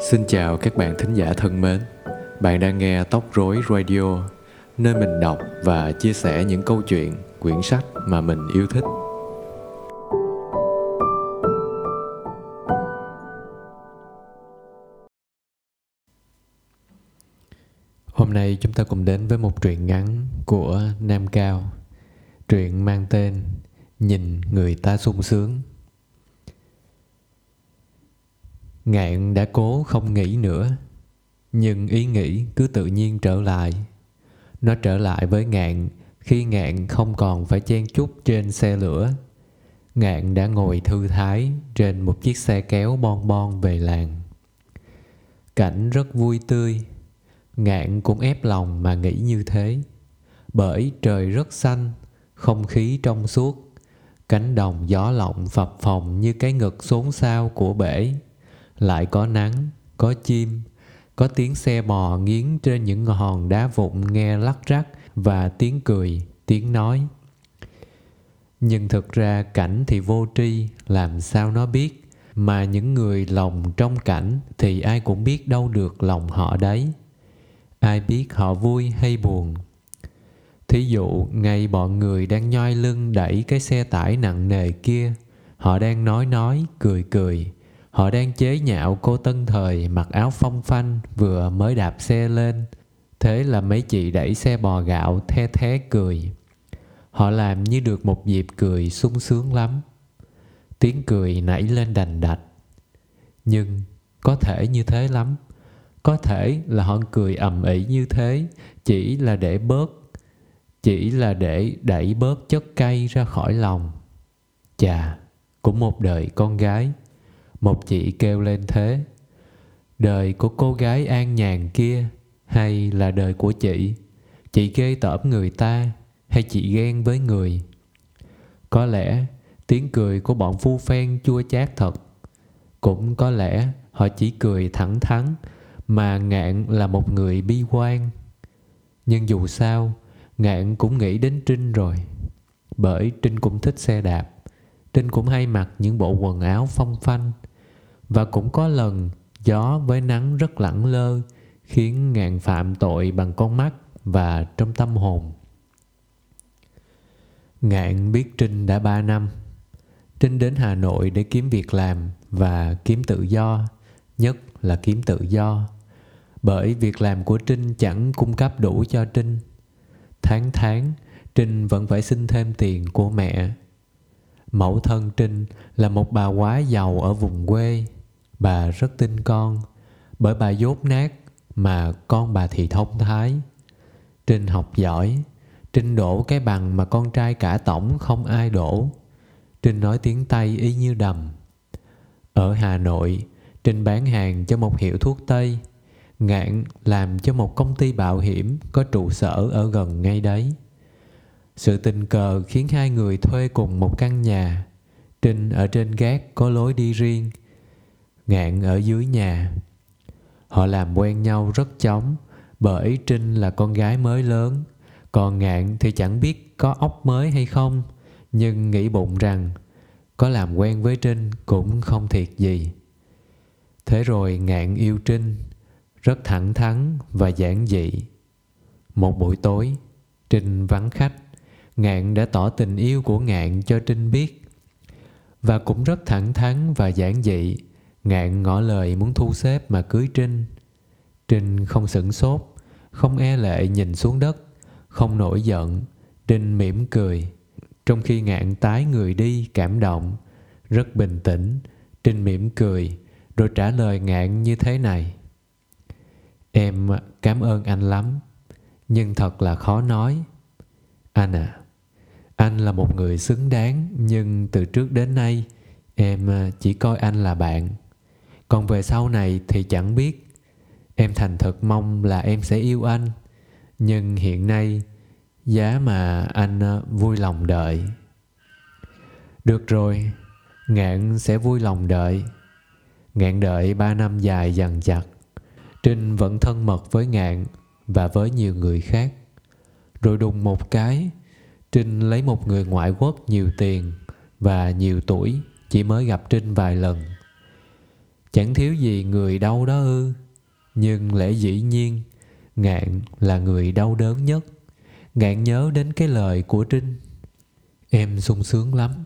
Xin chào các bạn thính giả thân mến. Bạn đang nghe Tóc Rối Radio, nơi mình đọc và chia sẻ những câu chuyện, quyển sách mà mình yêu thích. Hôm nay chúng ta cùng đến với một truyện ngắn của Nam Cao. Truyện mang tên Nhìn người ta sung sướng. Ngạn đã cố không nghĩ nữa. Nhưng ý nghĩ cứ tự nhiên trở lại. Nó trở lại với ngạn Khi ngạn không còn phải chen chúc trên xe lửa. Ngạn đã ngồi thư thái Trên một chiếc xe kéo bon bon về làng. Cảnh rất vui tươi. Ngạn cũng ép lòng mà nghĩ như thế. Bởi trời rất xanh, Không khí trong suốt. Cánh đồng gió lộng phập phồng như cái ngực xốn xao của bể lại có nắng, có chim, có tiếng xe bò nghiến trên những hòn đá vụn nghe lắc rắc và tiếng cười, tiếng nói. Nhưng thực ra cảnh thì vô tri, làm sao nó biết, mà những người lòng trong cảnh thì ai cũng biết đâu được lòng họ đấy. Ai biết họ vui hay buồn. Thí dụ, ngay bọn người đang nhoi lưng đẩy cái xe tải nặng nề kia, họ đang nói nói, cười cười, Họ đang chế nhạo cô tân thời mặc áo phong phanh vừa mới đạp xe lên. Thế là mấy chị đẩy xe bò gạo the thế cười. Họ làm như được một dịp cười sung sướng lắm. Tiếng cười nảy lên đành đạch. Nhưng có thể như thế lắm. Có thể là họ cười ầm ĩ như thế chỉ là để bớt chỉ là để đẩy bớt chất cay ra khỏi lòng. Chà, cũng một đời con gái một chị kêu lên thế, Đời của cô gái an nhàn kia Hay là đời của chị? Chị ghê tởm người ta Hay chị ghen với người? Có lẽ tiếng cười của bọn phu phen chua chát thật. Cũng có lẽ họ chỉ cười thẳng thắn Mà ngạn là một người bi quan. Nhưng dù sao, Ngạn cũng nghĩ đến Trinh rồi, Bởi Trinh cũng thích xe đạp. Trinh cũng hay mặc những bộ quần áo phong phanh và cũng có lần gió với nắng rất lẳng lơ khiến ngạn phạm tội bằng con mắt và trong tâm hồn. Ngạn biết Trinh đã ba năm. Trinh đến Hà Nội để kiếm việc làm và kiếm tự do, nhất là kiếm tự do. Bởi việc làm của Trinh chẳng cung cấp đủ cho Trinh. Tháng tháng, Trinh vẫn phải xin thêm tiền của mẹ. Mẫu thân Trinh là một bà quá giàu ở vùng quê. Bà rất tin con. Bởi bà dốt nát Mà con bà thì thông thái. Trinh học giỏi. Trinh đổ cái bằng mà con trai cả tổng không ai đổ. Trinh nói tiếng Tây y như đầm. Ở Hà Nội, Trinh bán hàng cho một hiệu thuốc Tây, Ngạn làm cho một công ty bảo hiểm Có trụ sở ở gần ngay đấy. Sự tình cờ khiến hai người thuê cùng một căn nhà. Trinh ở trên gác có lối đi riêng, Ngạn ở dưới nhà. Họ làm quen nhau rất chóng, Bởi Trinh là con gái mới lớn. Còn Ngạn thì chẳng biết có ốc mới hay không, Nhưng nghĩ bụng rằng Có làm quen với Trinh cũng không thiệt gì. Thế rồi Ngạn yêu Trinh, Rất thẳng thắn và giản dị. Một buổi tối, Trinh vắng khách. Ngạn đã tỏ tình yêu của Ngạn cho Trinh biết Và cũng rất thẳng thắn và giản dị Ngạn ngỏ lời muốn thu xếp mà cưới Trinh. Trinh không sửng sốt, không e lệ nhìn xuống đất, không nổi giận. Trinh mỉm cười. Trong khi ngạn tái người đi cảm động, rất bình tĩnh, Trinh mỉm cười, rồi trả lời ngạn như thế này. Em cảm ơn anh lắm, nhưng thật là khó nói. Anh à, anh là một người xứng đáng, nhưng từ trước đến nay em à, chỉ coi anh là bạn. Còn về sau này thì chẳng biết. Em thành thật mong là em sẽ yêu anh. Nhưng hiện nay Giá mà anh à, vui lòng đợi. Được rồi Ngạn sẽ vui lòng đợi. Ngạn đợi ba năm dài dằn chặt Trinh vẫn thân mật với Ngạn Và với nhiều người khác. Rồi đùng một cái Trinh lấy một người ngoại quốc nhiều tiền Và nhiều tuổi, Chỉ mới gặp Trinh vài lần. Chẳng thiếu gì người đau đó ư, Nhưng lẽ dĩ nhiên, Ngạn là người đau đớn nhất. Ngạn nhớ đến cái lời của Trinh. Em sung sướng lắm.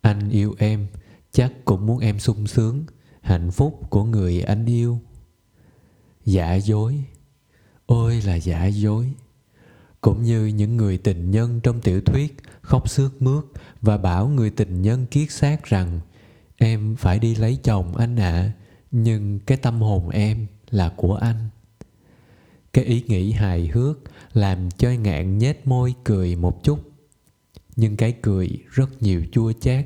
Anh yêu em, Chắc cũng muốn em sung sướng. Hạnh phúc của người anh yêu. Giả dối. Ôi là giả dối. Cũng như những người tình nhân trong tiểu thuyết Khóc sướt mướt Và bảo người tình nhân kiết xác rằng Em phải đi lấy chồng anh ạ à, Nhưng cái tâm hồn em là của anh. Cái ý nghĩ hài hước Làm cho ngạn nhếch môi cười một chút. Nhưng cái cười rất nhiều chua chát.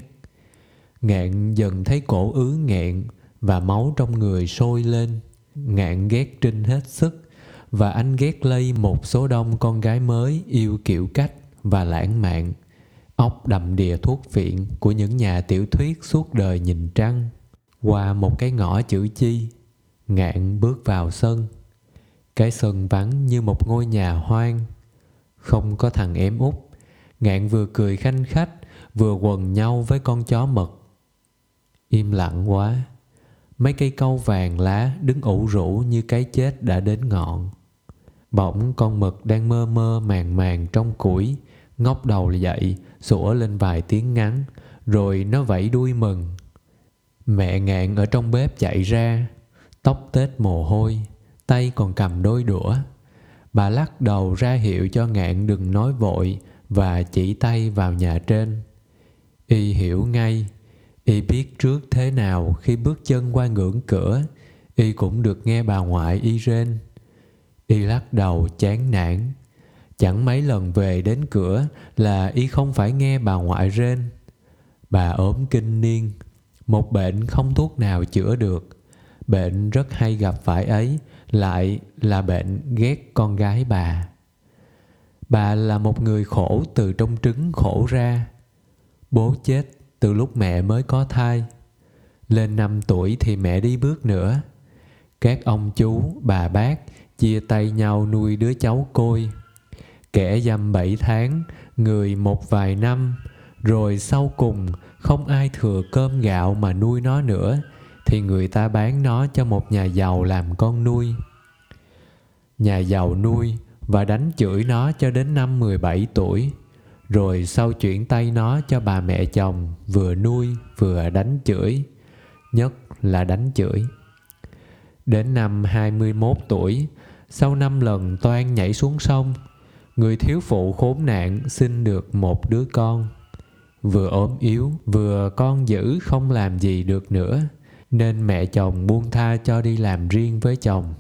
Ngạn dần thấy cổ ứ nghẹn Và máu trong người sôi lên. Ngạn ghét Trinh hết sức. Và anh ghét lây một số đông con gái mới Yêu kiểu cách và lãng mạn, ốc đầm đìa thuốc phiện của những nhà tiểu thuyết suốt đời nhìn trăng. Qua một cái ngõ chữ chi, ngạn bước vào sân. Cái sân vắng như một ngôi nhà hoang, không có thằng em út. Ngạn vừa cười khanh khách, vừa quần nhau với con chó mật im lặng quá, mấy cây câu vàng lá đứng ủ rũ như cái chết đã đến ngọn bỗng con mực đang mơ mơ màng màng trong củi. Ngóc đầu dậy, sủa lên vài tiếng ngắn, rồi nó vẫy đuôi mừng. Mẹ ngạn ở trong bếp chạy ra, tóc tết mồ hôi, tay còn cầm đôi đũa. Bà lắc đầu ra hiệu cho ngạn đừng nói vội và chỉ tay vào nhà trên. Y hiểu ngay, y biết trước thế nào khi bước chân qua ngưỡng cửa, y cũng được nghe bà ngoại y rên y lắc đầu chán nản Chẳng mấy lần về đến cửa là y không phải nghe bà ngoại rên. Bà ốm kinh niên, một bệnh không thuốc nào chữa được. Bệnh rất hay gặp phải ấy lại là bệnh ghét con gái bà. Bà là một người khổ từ trong trứng khổ ra. Bố chết từ lúc mẹ mới có thai. Lên năm tuổi thì mẹ đi bước nữa. Các ông chú, bà bác chia tay nhau nuôi đứa cháu côi. Kẻ dăm bảy tháng, người một vài năm, rồi sau cùng không ai thừa cơm gạo mà nuôi nó nữa, thì người ta bán nó cho một nhà giàu làm con nuôi. Nhà giàu nuôi và đánh chửi nó cho đến năm 17 tuổi, rồi sau chuyển tay nó cho bà mẹ chồng vừa nuôi vừa đánh chửi, nhất là đánh chửi. Đến năm 21 tuổi sau năm lần toan nhảy xuống sông, người thiếu phụ khốn nạn sinh được một đứa con. Vừa ốm yếu, vừa con dữ, không làm gì được nữa, nên mẹ chồng buông tha cho đi làm riêng với chồng.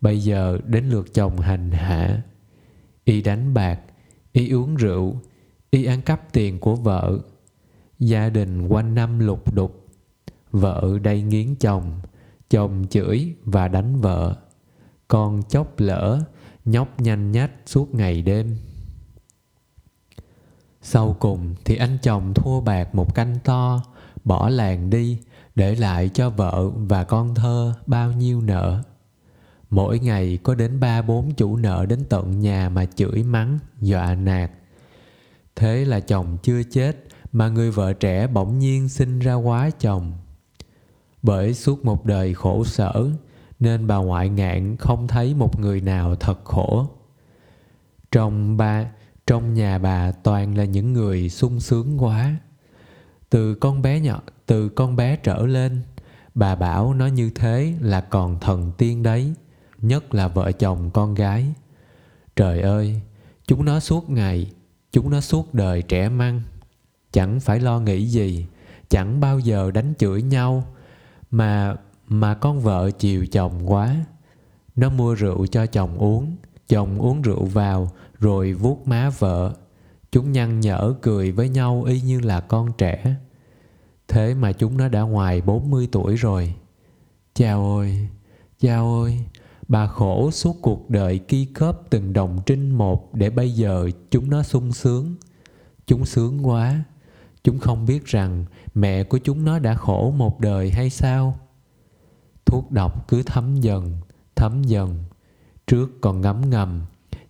Bây giờ đến lượt chồng hành hạ. Y đánh bạc, y uống rượu, y ăn cắp tiền của vợ. Gia đình quanh năm lục đục. Vợ đầy nghiến chồng chồng chửi và đánh vợ con chốc lỡ, nhóc nhanh nhách suốt ngày đêm. Sau cùng thì anh chồng thua bạc một canh to, bỏ làng đi để lại cho vợ và con thơ bao nhiêu nợ. Mỗi ngày có đến ba bốn chủ nợ đến tận nhà mà chửi mắng, dọa nạt. Thế là chồng chưa chết mà người vợ trẻ bỗng nhiên sinh ra quá chồng. Bởi suốt một đời khổ sở nên bà ngoại ngạn không thấy một người nào thật khổ. Trong ba, trong nhà bà toàn là những người sung sướng quá. Từ con bé nhỏ, từ con bé trở lên, bà bảo nó như thế là còn thần tiên đấy, nhất là vợ chồng con gái. Trời ơi, chúng nó suốt ngày, chúng nó suốt đời trẻ măng. Chẳng phải lo nghĩ gì, chẳng bao giờ đánh chửi nhau, mà mà con vợ chiều chồng quá. Nó mua rượu cho chồng uống chồng uống rượu vào, rồi vuốt má vợ. Chúng nhăn nhở cười với nhau y như là con trẻ. Thế mà chúng nó đã ngoài 40 tuổi rồi. Chào ơi chào ơi, bà khổ suốt cuộc đời ki cớp từng đồng trinh một để bây giờ chúng nó sung sướng. Chúng sướng quá. Chúng không biết rằng mẹ của chúng nó đã khổ một đời hay sao? Thuốc độc cứ thấm dần thấm dần trước còn ngấm ngầm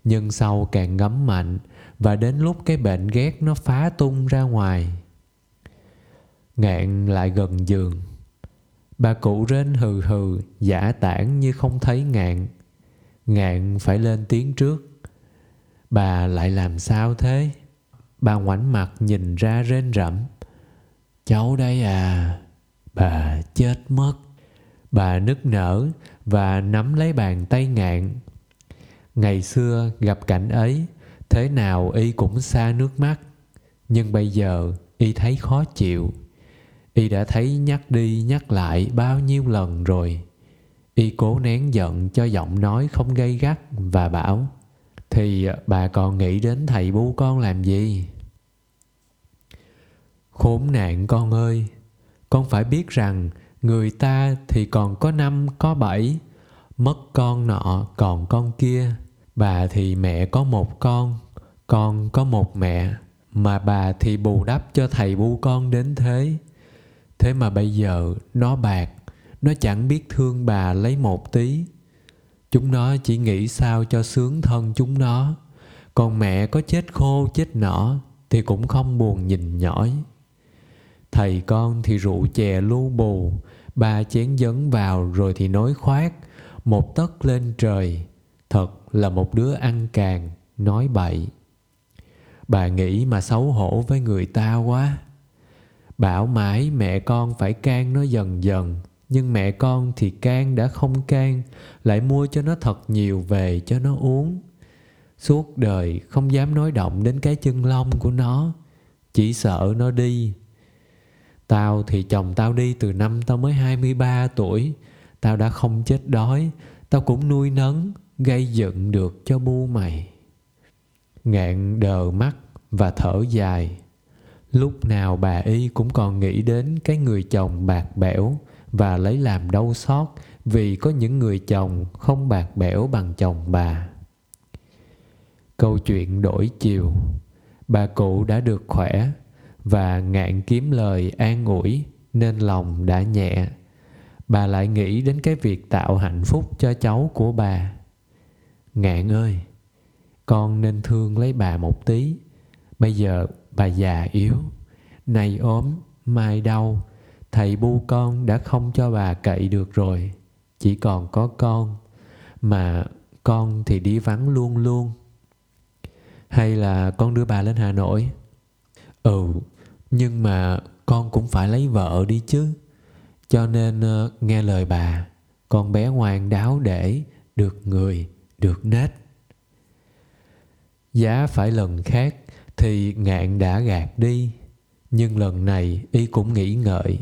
nhưng sau càng ngấm mạnh và đến lúc cái bệnh ghét nó phá tung ra ngoài ngạn lại gần giường Bà cụ rên hừ hừ, giả tản như không thấy ngạn. Ngạn phải lên tiếng trước. Bà lại làm sao thế? Bà ngoảnh mặt nhìn ra rên rẫm. Cháu đây à, bà chết mất. Bà nức nở và nắm lấy bàn tay ngạn. Ngày xưa gặp cảnh ấy, thế nào y cũng xa nước mắt. Nhưng bây giờ y thấy khó chịu. Y đã thấy nhắc đi nhắc lại bao nhiêu lần rồi. Y cố nén giận cho giọng nói không gây gắt và bảo Thì bà còn nghĩ đến thầy bu con làm gì? Khốn nạn con ơi, con phải biết rằng người ta thì còn có năm có bảy, mất con nọ còn con kia, bà thì mẹ có một con, con có một mẹ, mà bà thì bù đắp cho thầy bu con đến thế. Thế mà bây giờ nó bạc, nó chẳng biết thương bà lấy một tí. Chúng nó chỉ nghĩ sao cho sướng thân chúng nó, còn mẹ có chết khô chết nọ thì cũng không buồn nhìn nhỏi. Thầy con thì rượu chè lu bù, ba chén dấn vào rồi thì nói khoát, một tấc lên trời. Thật là một đứa ăn càng, nói bậy. Bà nghĩ mà xấu hổ với người ta quá. Bảo mãi mẹ con phải can nó dần dần, nhưng mẹ con thì can đã không can, lại mua cho nó thật nhiều về cho nó uống. Suốt đời không dám nói động đến cái chân lông của nó, chỉ sợ nó đi Tao thì chồng tao đi từ năm tao mới 23 tuổi. Tao đã không chết đói. Tao cũng nuôi nấng, gây dựng được cho bu mày. Ngạn đờ mắt và thở dài. Lúc nào bà y cũng còn nghĩ đến cái người chồng bạc bẽo và lấy làm đau xót vì có những người chồng không bạc bẽo bằng chồng bà. Câu chuyện đổi chiều. Bà cụ đã được khỏe và ngạn kiếm lời an ủi, nên lòng đã nhẹ. Bà lại nghĩ đến cái việc tạo hạnh phúc cho cháu của bà. Ngạn ơi, con nên thương lấy bà một tí. Bây giờ bà già yếu, nay ốm, mai đau. Thầy bu con đã không cho bà cậy được rồi, chỉ còn có con. Mà con thì đi vắng luôn luôn. Hay là con đưa bà lên hà nội? Ừ nhưng mà con cũng phải lấy vợ đi chứ. Cho nên uh, nghe lời bà con bé ngoan đáo để được người được nết. Giá phải lần khác thì ngạn đã gạt đi nhưng lần này y cũng nghĩ ngợi.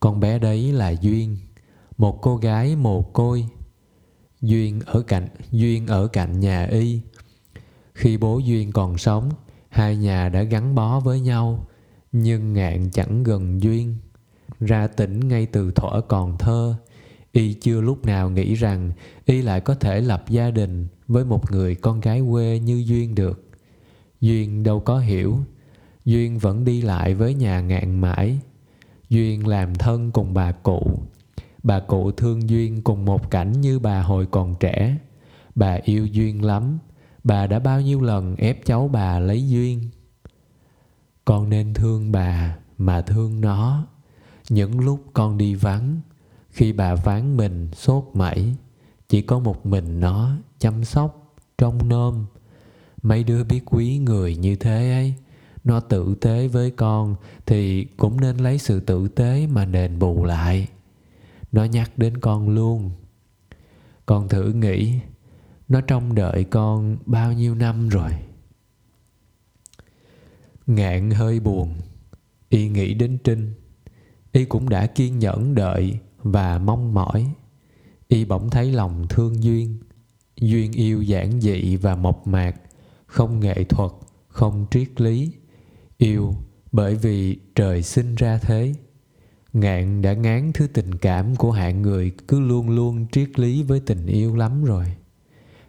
Con bé đấy là duyên một cô gái mồ côi. Duyên ở cạnh duyên ở cạnh nhà y. Khi bố duyên còn sống hai nhà đã gắn bó với nhau, nhưng ngạn chẳng gần duyên. Ra tỉnh ngay từ thuở còn thơ, y chưa lúc nào nghĩ rằng y lại có thể lập gia đình với một người con gái quê như duyên được. Duyên đâu có hiểu, duyên vẫn đi lại với nhà ngạn mãi. Duyên làm thân cùng bà cụ. Bà cụ thương duyên cùng một cảnh như bà hồi còn trẻ. Bà yêu duyên lắm bà đã bao nhiêu lần ép cháu bà lấy duyên? Con nên thương bà mà thương nó. Những lúc con đi vắng, khi bà ván mình sốt mẩy, chỉ có một mình nó chăm sóc, trông nom. Mấy đứa biết quý người như thế ấy, nó tử tế với con thì cũng nên lấy sự tử tế mà đền bù lại. Nó nhắc đến con luôn. Con thử nghĩ nó trông đợi con bao nhiêu năm rồi? Ngạn hơi buồn. Y nghĩ đến Trinh. Y cũng đã kiên nhẫn đợi Và mong mỏi. Y bỗng thấy lòng thương Duyên. Duyên yêu giản dị và mộc mạc, Không nghệ thuật, Không triết lý. Yêu bởi vì trời sinh ra thế. Ngạn đã ngán thứ tình cảm của hạng người Cứ luôn luôn triết lý với tình yêu lắm rồi.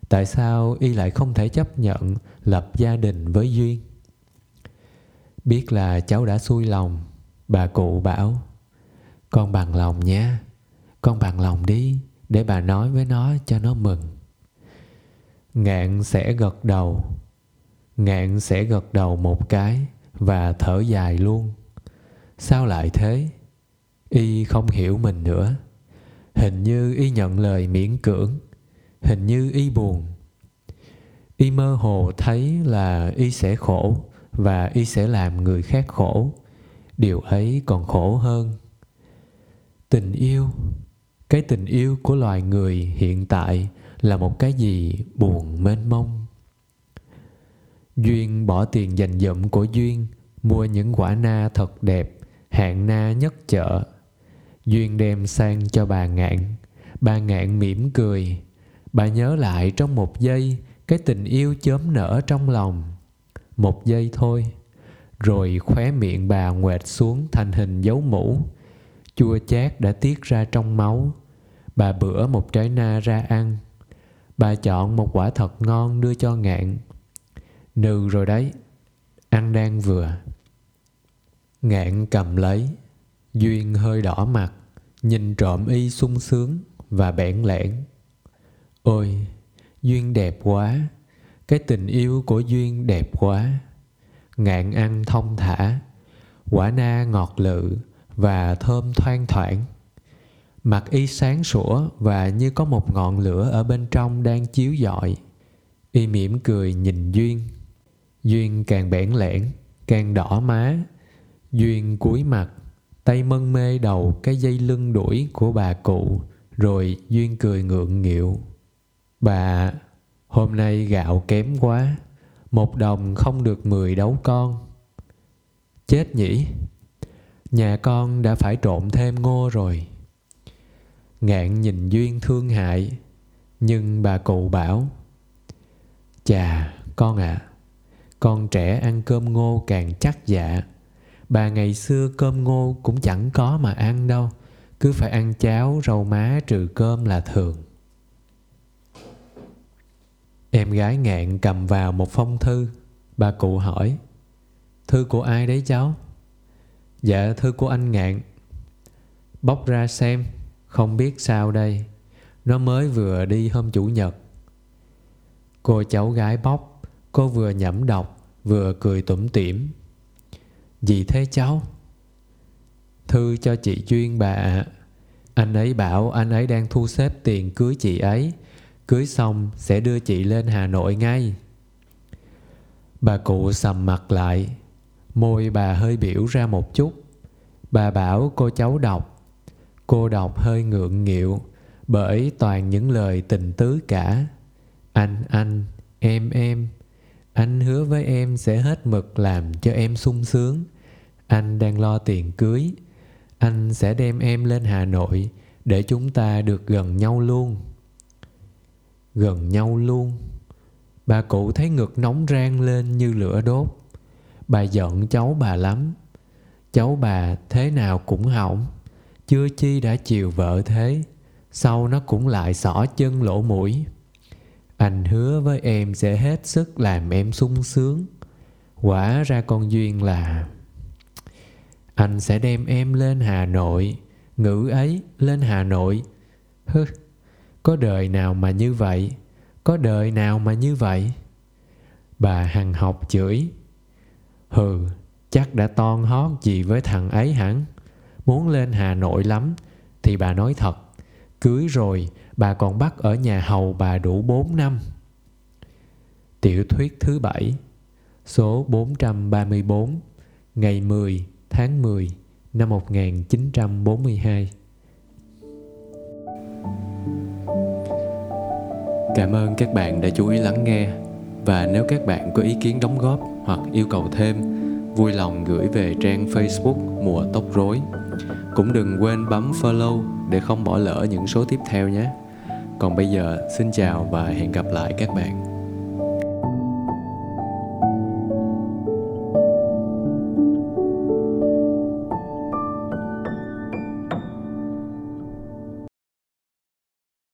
Tại sao y lại không thể chấp nhận Lập gia đình với Duyên? Biết là cháu đã xui lòng, Bà cụ bảo, Con bằng lòng nhé Con bằng lòng đi, Để bà nói với nó cho nó mừng. Ngạn sẽ gật đầu, Ngạn sẽ gật đầu một cái Và thở dài luôn. Sao lại thế? Y không hiểu mình nữa. Hình như y nhận lời miễn cưỡng hình như y buồn. Y mơ hồ thấy là y sẽ khổ và y sẽ làm người khác khổ. Điều ấy còn khổ hơn. Tình yêu, cái tình yêu của loài người hiện tại là một cái gì buồn mênh mông. Duyên bỏ tiền dành dụm của duyên, mua những quả na thật đẹp, hạng na nhất chợ. Duyên đem sang cho bà ngạn. Bà ngạn mỉm cười bà nhớ lại trong một giây, cái tình yêu chớm nở trong lòng. Một giây thôi, rồi khóe miệng bà ngoệt xuống thành hình dấu mũ. Chua chát đã tiết ra trong máu. Bà bữa một trái na ra ăn. Bà chọn một quả thật ngon đưa cho ngạn. Nừ rồi đấy, ăn đang vừa. Ngạn cầm lấy, duyên hơi đỏ mặt, nhìn trộm y sung sướng và bẽn lẽn ôi, duyên đẹp quá. Cái tình yêu của duyên đẹp quá. Ngạn ăn thông thả. Quả na ngọt lự và thơm thoang thoảng. Mặt y sáng sủa và như có một ngọn lửa ở bên trong đang chiếu dọi. y mỉm cười nhìn duyên. Duyên càng bẽn lẽn, càng đỏ má. Duyên cúi mặt, tay mân mê đầu cái dây lưng đuổi của bà cụ, rồi duyên cười ngượng nghịu bà hôm nay gạo kém quá một đồng không được mười đấu con. Chết nhỉ? Nhà con đã phải trộn thêm ngô rồi. Ngạn nhìn duyên thương hại nhưng bà cụ bảo chà con ạ à, con trẻ ăn cơm ngô càng chắc dạ. Bà ngày xưa cơm ngô cũng chẳng có mà ăn đâu cứ phải ăn cháo rau má trừ cơm là thường em gái ngạn cầm vào một phong thư. Bà cụ hỏi, thư của ai đấy cháu? Dạ thư của anh ngạn. Bóc ra xem, không biết sao đây. Nó mới vừa đi hôm chủ nhật. Cô cháu gái bóc, cô vừa nhẩm đọc, vừa cười tủm tỉm. Gì thế cháu? Thư cho chị duyên bà ạ. Anh ấy bảo anh ấy đang thu xếp tiền cưới chị ấy cưới xong sẽ đưa chị lên hà nội ngay. Bà cụ sầm mặt lại, môi bà hơi biểu ra một chút. Bà bảo cô cháu đọc. Cô đọc hơi ngượng nghịu, bởi toàn những lời tình tứ cả. Anh anh, em em. Anh hứa với em sẽ hết mực làm cho em sung sướng. Anh đang lo tiền cưới. Anh sẽ đem em lên hà nội để chúng ta được gần nhau luôn gần nhau luôn. Bà cụ thấy ngực nóng rang lên như lửa đốt. Bà giận cháu bà lắm. Cháu bà thế nào cũng hỏng. Chưa chi đã chiều vợ thế, sau nó cũng lại xỏ chân lỗ mũi. Anh hứa với em sẽ hết sức làm em sung sướng. Quả ra con duyên là anh sẽ đem em lên hà nội ngữ ấy lên hà nội. Hứ có đời nào mà như vậy? Có đời nào mà như vậy? Bà hằng học chửi. Hừ, chắc đã ton hót gì với thằng ấy hẳn. Muốn lên hà nội lắm, thì bà nói thật. Cưới rồi, bà còn bắt ở nhà hầu bà đủ 4 năm. Tiểu thuyết thứ bảy, số 434 ngày 10 tháng 10 năm 1942 Cảm ơn các bạn đã chú ý lắng nghe và nếu các bạn có ý kiến đóng góp hoặc yêu cầu thêm, vui lòng gửi về trang Facebook Mùa Tóc Rối. Cũng đừng quên bấm follow để không bỏ lỡ những số tiếp theo nhé. Còn bây giờ, xin chào và hẹn gặp lại các bạn.